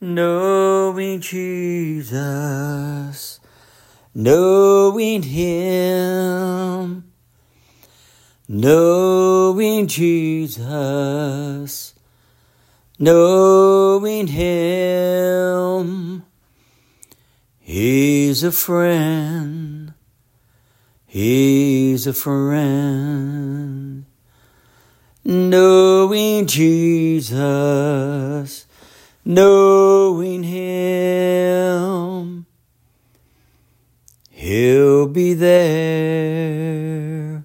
Knowing Jesus, knowing Him, knowing Jesus, knowing Him. He's a friend, He's a friend. Knowing Jesus, knowing Him, He'll be there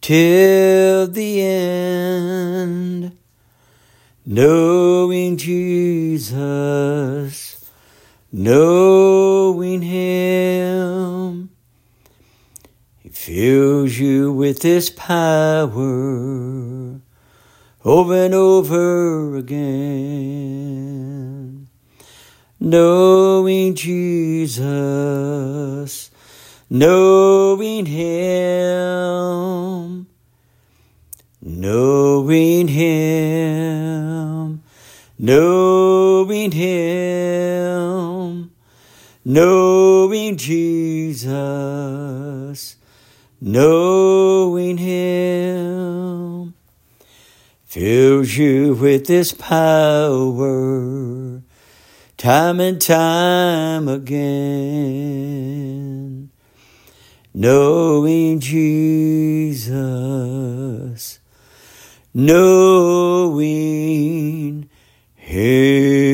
till the end. Knowing Jesus, knowing Him, He fills you with His power over and over again. Knowing Jesus, knowing Him, knowing Him, knowing Him, knowing Jesus, knowing Him fills you with this power time and time again. Knowing Jesus, knowing Him.